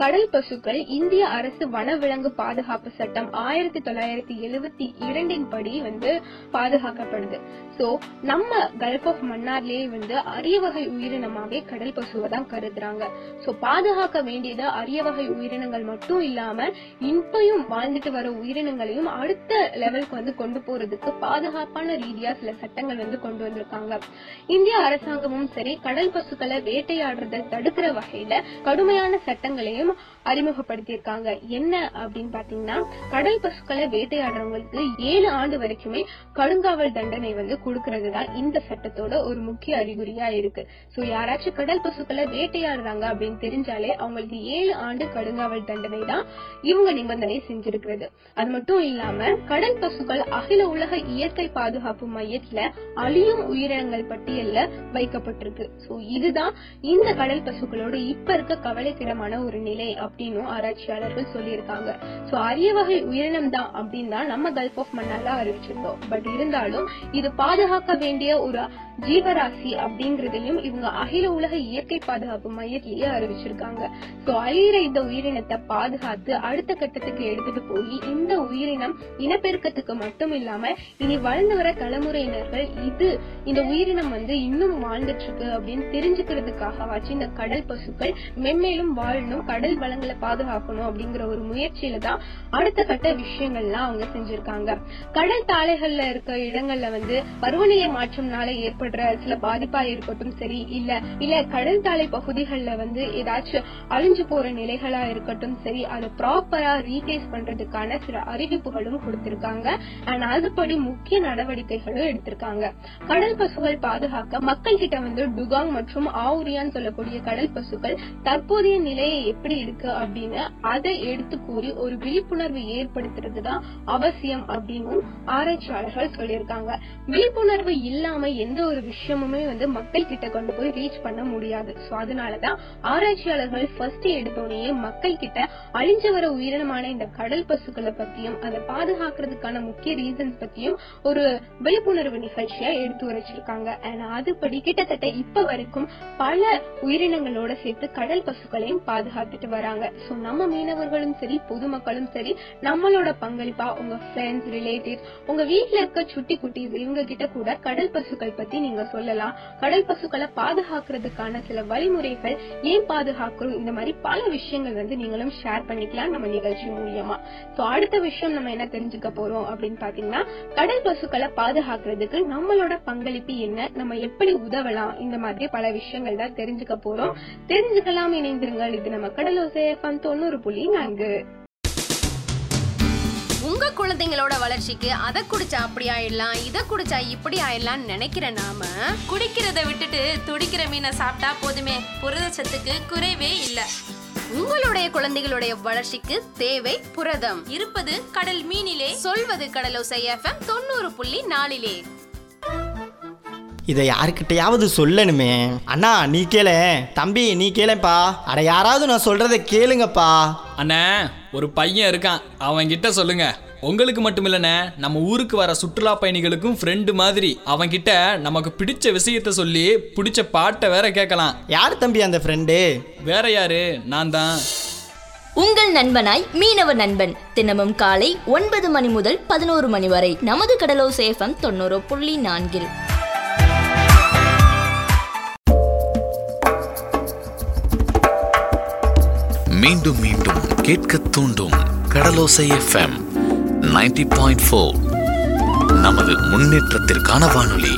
கடல் பசுக்கள் இந்திய அரசு வனவிலங்கு பாதுகாப்பு சட்டம் ஆயிரத்தி தொள்ளாயிரத்தி எழுவத்தி இரண்டின் படி வந்து பாதுகாக்கப்படுது. சோ நம்ம கல்ஃப் ஆஃப் மன்னார்லயே வந்து அரிய வகை உயிரினமாவே கடல் பசுவை தான் கருதுறாங்க. சோ பாதுகாக்க வேண்டியது அரிய வகை உயிரினங்கள் மட்டும் இல்லாம இப்பயும் வாழ்ந்துட்டு வர உயிரினங்களையும் அடுத்த லெவலுக்கு வந்து கொண்டு போறதுக்கு பாதுகாப்பான ரீதியா சில சட்டங்கள் வந்து கொண்டு வந்திருக்காங்க. இந்திய அரசாங்கமும் சரி கடல் பசுக்களை வேட்டையாடுறதை தடுக்கிற வகையில கடுமையான சட்டங்களையும் time அறிமுகப்படுத்தியிருக்காங்க. என்ன அப்படின்னு பாத்தீங்கன்னா கடல் பசுக்களை வேட்டையாடுறவங்களுக்கு ஏழு ஆண்டு வரைக்குமே கடுங்காவல் தண்டனை வந்து கொடுக்கறது தான் இந்த சட்டத்தோட ஒரு முக்கிய அறிகுறியா இருக்கு. சோ யாராச்சும் கடல் பசுக்களை வேட்டையாடுறாங்க அப்படின்னு தெரிஞ்சாலே அவங்களுக்கு ஏழு ஆண்டு கடுங்காவல் தண்டனை தான் இவங்க நிபந்தனை செஞ்சிருக்கிறது. அது மட்டும் இல்லாம கடல் பசுக்கள் அகில உலக இயற்கை பாதுகாப்பு மையத்துல அழியும் உயிரினங்கள் பட்டியல்ல வைக்கப்பட்டிருக்கு. சோ இதுதான் இந்த கடல் பசுக்களோட இப்ப இருக்க கவலைக்கிடமான ஒரு நிலை அப்படின்னு ஆராய்ச்சியாளர்கள் சொல்லியிருக்காங்க. சோ அரிய வகை உயிரினம் தான் அப்படின்னு தான் நம்ம கல்ஃப் ஆஃப் மன்னால அறிவிச்சிருந்தோம். பட் இருந்தாலும் இது பாதுகாக்க வேண்டிய ஒரு ஜீவராசி அப்படிங்கறதையும் இவங்க அகில உலக இயற்கை பாதுகாப்பு மையத்திலேயே அறிவிச்சிருக்காங்க. சோ அழியிற இந்த உயிரினத்தை பாதுகாத்து அடுத்த கட்டத்துக்கு எடுத்துட்டு போய் இந்த உயிரினம் இனப்பெருக்கத்துக்கு மட்டும் இல்லாம இனி வளர்ந்து வர தலைமுறையினர்கள் இது இந்த உயிரினம் வந்து இன்னும் வாழ்ந்துட்டு இருக்கு அப்படின்னு தெரிஞ்சுக்கிறதுக்காக வச்சு இந்த கடல் பசுக்கள் மென்மேலும் வாழணும் கடல் வளங்களை பாதுகாக்கணும் அப்படிங்கிற ஒரு முயற்சியில தான் அடுத்த கட்ட விஷயங்கள்லாம் அவங்க செஞ்சிருக்காங்க. கடல் தாளைகள்ல இருக்க இடங்கள்ல வந்து பருவநிலை மாற்றம்னால ஏற்படுற சில பாதிப்பா இருக்கட்டும் சரி இல்ல இல்ல கடல் தாலை பகுதிகள்ல வந்து ஏதாச்சும் அழிஞ்சு போற நிலைகளா இருக்கட்டும் சரி அதை ப்ராப்பரா ரீப்ளேஸ் பண்றதுக்கான சில அறிவிப்புகளும் கொடுத்திருக்காங்க. அண்ட் அதுபடி முக்கிய நடவடிக்கைகளும் எடுத்திருக்காங்க. கடல் பசுகள் பாதுகாக்க மக்கள் கிட்ட வந்து டுகாங் மற்றும் ஆவுரியான்னு சொல்லக்கூடிய கடல் பசுக்கள் தற்போதைய நிலையை எப்படி இருக்கு அப்படின்னு அதை எடுத்து கூறி ஒரு விழிப்புணர்வு ஏற்படுத்துறது தான் அவசியம் அப்படின்னு ஆராய்ச்சியாளர்கள் சொல்லியிருக்காங்க. விழிப்புணர்வு இல்லாம எந்த ஒரு விஷயமுமே வந்து மக்கள் கிட்ட கொண்டு போய் ரீச் பண்ண முடியாது. சோ அதனாலதான் ஆராய்ச்சியாளர்கள் ஃபர்ஸ்ட் எடுத்தோடனே மக்கள் கிட்ட அழிஞ்சு வர உயிரினமான இந்த கடல் பசுக்களை பத்தியும் அதை பாதுகாக்கிறதுக்கான முக்கிய ரீசன்ஸ் பத்தியும் ஒரு விழிப்புணர்வு நிகழ்ச்சியா எடுத்து உரைச்சிருக்காங்க. அண்ட் அதுபடி கிட்டத்தட்ட இப்ப வரைக்கும் பல உயிரினங்களோட சேர்த்து கடல் பசுக்களையும் பாதுகாத்துட்டு வராங்க. சோ நம்ம மீனவர்களும் சரி பொதுமக்களும் சரி நம்மளோட பங்களிப்பா உங்க ஃப்ரெண்ட்ஸ் ரிலேட்டிவ்ஸ் உங்க வீட்டுல இருக்க சுட்டி குட்டீஸ் இவங்க கிட்ட கூட கடல் பசுக்கள் பத்தி நீங்க சொல்லலாம். கடல் பசுக்களை பாதுகாக்கிறதுக்கான சில வழிமுறைகள் ஏன் பாதுகாக்கிறோம் இந்த மாதிரி பல விஷயங்கள் வந்து நீங்களும் ஷேர் பண்ணிக்கலாம் நம்ம நிகழ்ச்சி மூலியமா. சோ அடுத்த விஷயம் நம்ம என்ன தெரிஞ்சுக்க போறோம் அப்படின்னு பாத்தீங்கன்னா கடல் பசுக்களை பாதுகாக்கிறதுக்கு நம்மளோட பங்களிப்பு என்ன? நம்ம எப்படி உதவலாம்? இந்த மாதிரி பல விஷயங்கள் தான் தெரிஞ்சுக்க போறோம். தெரிஞ்சுக்கலாம் இணைந்திருங்கள். இது நம்ம கடலோசை தொண்ணூறு புள்ளி நான்கு. உங்க குழந்தைங்களோட வளர்ச்சிக்கு அதை குடிச்சா அப்படி ஆயிடலாம் இதை குடிச்சா இப்படி ஆயிடலாம் நினைக்கிற நாம குடிக்கிறத விட்டுட்டு துடிக்கிற மீனை சாப்பிட்டா போதுமே புரதச்சத்துக்கு குறைவே இல்ல. உங்களுடைய குழந்தைகளுடைய வளர்ச்சிக்கு தேவை புரதம். இருப்பது கடல் மீனிலே சொல்வது கடலோசை எஃப்எம் தொண்ணூறு புள்ளி நாலிலே. இதை யாருக்கிட்டையாவது சொல்லணுமே. அண்ணா நீ கேள. தம்பி நீ கேளப்பா. அட யாராவது நான் சொல்றதை கேளுங்கப்பா. அண்ணே ஒரு பையன் இருக்கான். அவன்கிட்ட சொல்லுங்க. உங்களுக்கு மட்டும் இல்லைண்ணே நம்ம ஊருக்கு வர சுற்றுலா பயணிகளுக்கும் ஃப்ரெண்டு மாதிரி. அவன்கிட்ட நமக்கு பிடிச்ச விஷயத்த சொல்லி பிடிச்ச பாட்டை வேற கேட்கலாம். யார் தம்பி அந்த ஃப்ரெண்டு வேற யாரு? நான் தான். உங்கள் நண்பனாய் மீனவ நண்பன். தினமும் காலை ஒன்பது மணி முதல் பதினோரு மணி வரை நமது கடலோ சேஃபம் தொண்ணூறு புள்ளி நான்கில். மீண்டும் மீண்டும் கேட்க தூண்டும் Kadalosai FM ninety point four நமது முன்னேற்றத்திற்கான வானொலி.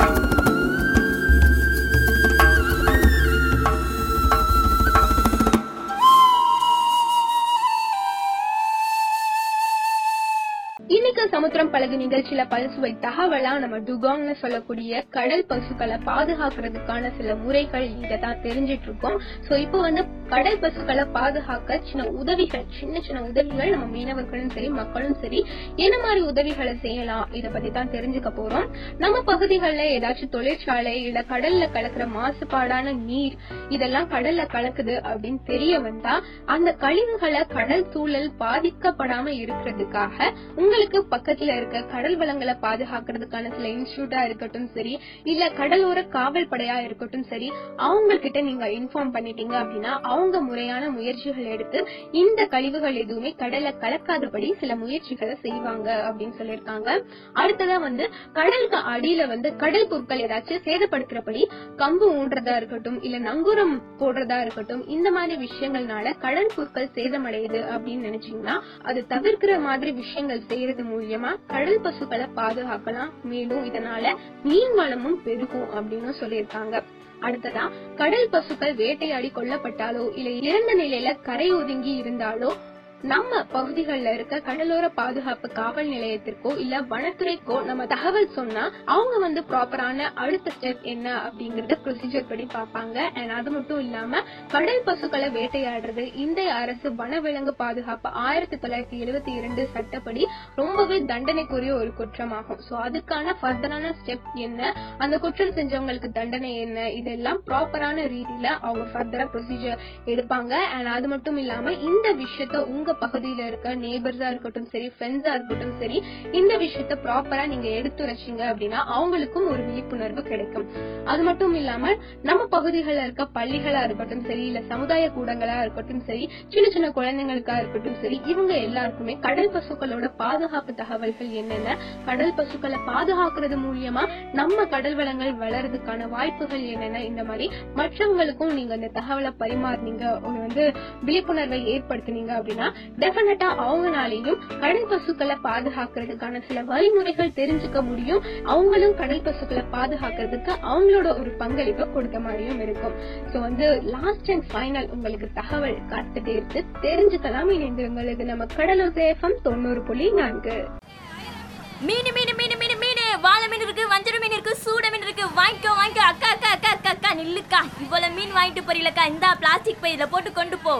சமுத்திரம் பழகு நிகழ்ச்சியில பல்சுவை தகவலா நம்ம டுகாங்னு சொல்லக்கூடிய கடல் பசுக்களை பாதுகாக்கிறதுக்கான சில முறைகள் இதான் தெரிஞ்சிட்டு இருக்கோம். சோ இப்போ வந்து கடல் பசுக்களை பாதுகாக்க சின்ன உதவிகள் சின்ன சின்ன உதவிகள் நம்ம மீனவர்களும் சரி மக்களும் சரி என்ன மாதிரி உதவிகளை செய்யலாம்? இத பத்தி தான் தெரிஞ்சுக்க போறோம். நம்ம பகுதிகளில் ஏதாச்சும் தொழிற்சாலை இல்ல கடல்ல கலக்கிற மாசுபாடான நீர் இதெல்லாம் கடல்ல கலக்குது அப்படின்னு தெரிய வந்தா அந்த கழிவுகளை கடல் சூழல் பாதிக்கப்படாம இருக்கிறதுக்காக உங்களுக்கு பக்கத்துல இருக்க கடல் வளங்களை பாதுகாக்கிறதுக்கான சில இன்ஸ்டியூட்டா இருக்கட்டும் சரி இல்ல கடலோர காவல் படையா இருக்கட்டும் சரி அவங்க கிட்ட நீங்க இன்ஃபார்ம் பண்ணிட்டீங்க அப்படின்னா அவங்க முறையான முயற்சிகள் எடுத்து இந்த கழிவுகள் எதுவுமே கடலை கலக்காதபடி சில முயற்சிகளை செய்வாங்க அப்படின்னு சொல்லியிருக்காங்க. அடுத்ததா வந்து கடலுக்கு அடியில வந்து கடல் பொருட்கள் ஏதாச்சும் சேதப்படுத்துறபடி கம்பு ஊன்றதா இருக்கட்டும் இல்ல நங்கூரம் போடுறதா இருக்கட்டும் இந்த மாதிரி விஷயங்கள்னால கடல் பொருட்கள் சேதமடையுது அப்படின்னு நினைச்சீங்கன்னா அது தவிர்க்கிற மாதிரி விஷயங்கள் செய்யறது மூலியமா கடல் பசுக்களை பாதுகாக்கலாம். மேலும் இதனால மீன் வளமும் பெருகும் அப்படின்னு சொல்லியிருக்காங்க. அடுத்ததா கடல் பசுக்கள் வேட்டையாடி கொல்லப்பட்டாலோ இல்ல இறந்த நிலையில கரை ஒதுங்கி இருந்தாலோ நம்ம பகுதிகளில் இருக்க கடலோர பாதுகாப்பு காவல் நிலையத்திற்கோ இல்ல வனத்துறைக்கோ நம்ம தகவல் சொன்னா அவங்க வந்து ப்ராப்பரான அடுத்த ஸ்டெப் என்ன அப்படிங்கறத ப்ரொசீஜர் படி பார்ப்பாங்க. அண்ட் அது மட்டும் இல்லாம கடல் பசுக்களை வேட்டையாடுறது இந்திய அரசு வனவிலங்கு பாதுகாப்பு ஆயிரத்தி தொள்ளாயிரத்தி எழுபத்தி இரண்டு சட்டப்படி ரொம்பவே தண்டனைக்குரிய ஒரு குற்றமாகும். சோ அதுக்கான ஃபர்தரான ஸ்டெப் என்ன? அந்த குற்றம் செஞ்சவங்களுக்கு தண்டனை என்ன? இதெல்லாம் ப்ராப்பரான ரீதியில அவங்க ஃபர்தரா ப்ரொசீஜர் எடுப்பாங்க. அண்ட் அது மட்டும் இல்லாம இந்த விஷயத்த உங்க பகுதியில இருக்க நேபர்ஸா இருக்கட்டும் சரி ஃப்ரெண்ட்ஸா இருக்கட்டும் சரி இந்த விஷயத்த ப்ராப்பரா நீங்க எடுத்துரைச்சீங்க அப்படின்னா அவங்களுக்கும் ஒரு விழிப்புணர்வு கிடைக்கும். அது மட்டும் இல்லாம நம்ம பகுதிகளில் இருக்க பள்ளிகளா இருக்கட்டும் சரி இல்ல சமுதாய கூடங்களா இருக்கட்டும் சரி சின்ன சின்ன குழந்தைங்களுக்கா இருக்கட்டும் சரி இவங்க எல்லாருக்குமே கடல் பசுக்களோட பாதுகாப்பு தகவல்கள் என்னென்ன? கடல் பசுக்களை பாதுகாக்கிறது மூலியமா நம்ம கடல் வளங்கள் வளர்றதுக்கான வாய்ப்புகள் என்னென்ன? இந்த மாதிரி மற்றவங்களுக்கும் நீங்க இந்த தகவலை பரிமாறினீங்க வந்து விழிப்புணர்வை ஏற்படுத்தினீங்க அப்படின்னா டெஃபினட்டா அவங்களாலையும் கடல் பசுக்களை பாதுகாக்கிறதுக்கான சில வழிமுறைகள் தெரிஞ்சுக்க முடியும். அவங்களும் கடல் பசுக்களை பாதுகாக்கிறதுக்கு அவங்களோட ஒரு பங்களிப்பை கொடுத்த மாதிரியும் இருக்கும். சோ வந்து லாஸ்ட் அண்ட் ஃபைனல் உங்களுக்கு தகவல் காத்துட்டே இருக்கு. தெரிஞ்சுக்கலாம். இணைந்திருங்கள். இது நம்ம கடலூர் சேஃபம் தொண்ணூறு புள்ளி நான்கு. மீன் மீன் மீன் மீன் மீன். வாழை மீன் இருக்கு வஞ்சர மீன் இருக்கு சூட மீன் இருக்கு. வாங்கிக்கோ வாங்கிக்கோ. அக்கா அக்கா அக்கா அக்கா அக்கா நில்லுக்கா. இவ்வளவு மீன் வாங்கிட்டு போறீங்களக்கா. இந்தா பிளாஸ்டிக் பை போட்டு கொண்டு போ.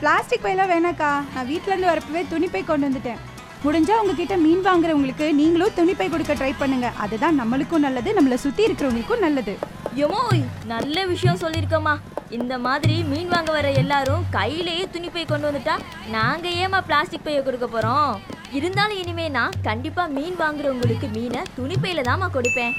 பிளாஸ்டிக் பையெல்லாம் வேணாக்கா. நான் வீட்டிலேருந்து வரப்பவே துணிப்பை கொண்டு வந்துட்டேன். முடிஞ்சால் உங்ககிட்ட மீன் வாங்குறவங்களுக்கு நீங்களும் துணிப்பை கொடுக்க ட்ரை பண்ணுங்க. அதுதான் நம்மளுக்கும் நல்லது நம்மளை சுற்றி இருக்கிறவங்களுக்கும் நல்லது. யமோ நல்ல விஷயம் சொல்லியிருக்கோமா இந்த மாதிரி மீன் வாங்க வர எல்லாரும் கையிலேயே துணிப்பை கொண்டு வந்துட்டா நாங்கள் ஏமா பிளாஸ்டிக் பையை கொடுக்க போகிறோம் இருந்தாலும் இனிமே நான் கண்டிப்பாக மீன் வாங்குறவங்களுக்கு மீனை துணிப்பையில் தாம்மா கொடுப்பேன்.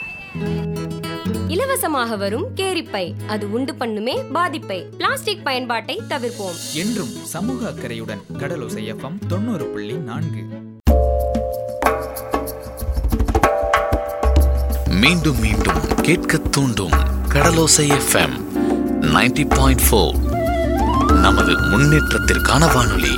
இலவசமாக வரும் கேரிப்பை. அது உண்டு பண்ணுமே பாதிப்பை. பிளாஸ்டிக் பயன்பாட்டை தவிர்ப்போம். என்றும் சமூக அக்கறையுடன் கடலோசை எஃப்எம் தொண்ணூறு புள்ளி நான்கு. மீண்டும் மீண்டும் கேட்க தூண்டும் கடலோசை எஃப்எம் 90.4 பாயிண்ட் ஃபோர். நமது முன்னேற்றத்திற்கான வானொலி.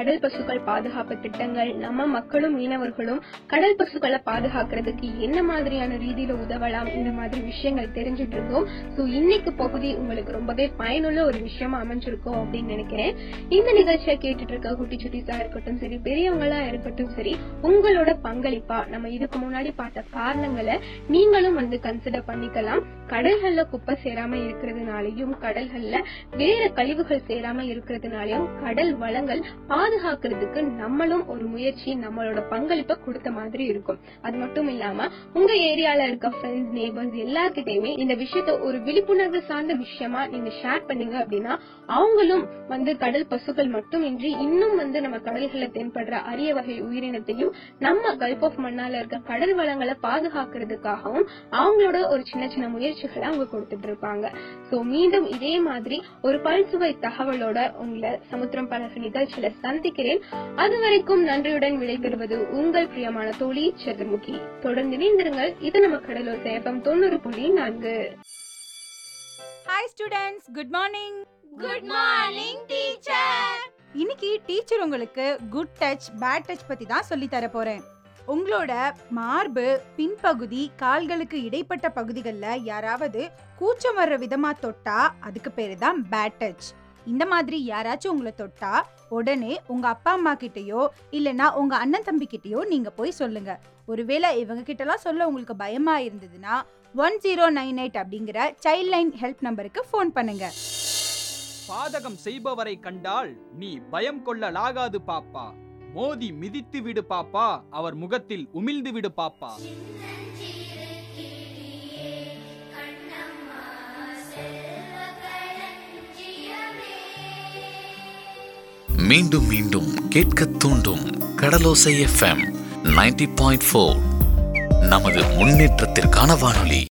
கடல் பசுக்கள் பாதுகாப்பு திட்டங்கள் நம்ம மக்களும் மீனவர்களும் கடல் பசுக்களை பாதுகாக்கிறதுக்கு என்ன மாதிரியான ரீதியில உதவலாம் இந்த மாதிரி விஷயங்கள் தெரிஞ்சுட்டு இருக்கோம். சோ இன்னைக்கு பகுதி உங்களுக்கு ரொம்பவே பயனுள்ள ஒரு விஷயமா அமைஞ்சிருக்கும் அப்படின்னு நினைக்கிறேன். இந்த நிகழ்ச்சியை கேட்டுட்டு இருக்க குட்டி சுட்டிஸா இருக்கட்டும் சரி பெரியவங்களா இருக்கட்டும் சரி உங்களோட பங்களிப்பா நம்ம இதுக்கு முன்னாடி பார்த்த காரணங்களை நீங்களும் வந்து கன்சிடர் பண்ணிக்கலாம். கடல்கள்ல குப்பை சேராம இருக்கிறதுனாலயும் கடல்கள்ல வேற கழிவுகள் சேராம இருக்கிறதுனாலயும் கடல் வளங்கள் பாதுகாக்கிறதுக்கு நம்மளும் ஒரு முயற்சி நம்மளோட பங்களிப்பை கொடுத்த மாதிரி இருக்கும். அது மட்டும் இல்லாம உங்க ஏரியால இருக்க ஃப்ரெண்ட்ஸ் நேபர்ஸ் எல்லார்கிட்டயுமே இந்த விஷயத்த ஒரு விழிப்புணர்வு சார்ந்த விஷயமா நீங்க ஷேர் பண்ணீங்க அப்படின்னா அவங்களும் வந்து கடல் பசுக்கள் மட்டுமின்றி இன்னும் வந்து நம்ம கடல்களை தென்படுற அரிய வகை உயிரினத்தையும் நம்ம கல்ஃப் ஆஃப் மண்ணால இருக்க கடல் வளங்களை பாதுகாக்கிறதுக்காகவும் அவங்களோட ஒரு சின்ன சின்ன முயற்சிகளை அவங்க கொடுத்துட்டு இருப்பாங்க. சோ மீண்டும் இதே மாதிரி ஒரு பல்சுவை தகவலோட உங்களை சமுத்திரம் பழக நிகழ்ச்சியில சந்தி சந்திக்கிறேன் அது வரைக்கும் நன்றியுடன் விடைபெறுவது உங்கள் பிரியமான தோழி சதுர்முகி. தொடர்ந்து இணைந்திருங்கள். இது நம்ம கடலூர் சேஃபம் தொண்ணூறு புள்ளி நான்கு. Hi students good morning good morning teacher இன்னைக்கு டீச்சர் உங்களுக்கு குட் டச் பேட் டச் பத்தி தான் சொல்லி தர போறேன். உங்களோட மார்பு பின்பகுதி கால்களுக்கு இடைப்பட்ட பகுதிகளில் யாராவது கூச்சம் வர்ற விதமா தொட்டா அதுக்கு பேரு தான் பேட் டச் இந்த மாதிரி யாராச்சும் உங்களை தொட்டா உடனே உங்க அப்பா அம்மா கிட்டயோ இல்லனா உங்க அண்ணன் தம்பி கிட்டயோ நீங்க போய் சொல்லுங்க. ஒருவேளை இவங்க கிட்டலாம் சொல்ல உங்களுக்கு பயமா இருந்ததுன்னா ஒன் ஜீரோ நைன் எயிட் அப்படிங்கிற சைல்ட் லைன் ஹெல்ப் நம்பருக்கு ஃபோன் பண்ணுங்க. பாதகம் செய்பவரை கண்டால் நீ பயம் கொள்ளலாகாது பாப்பா. மோதி மிதித்து விடு பாப்பா. அவர் முகத்தில் உமிழ்ந்து விடு பாப்பா. மீண்டும் மீண்டும் கேட்க தூண்டும் Kadalosai FM ninety point four நமது முன்னேற்றத்திற்கான வானொலி.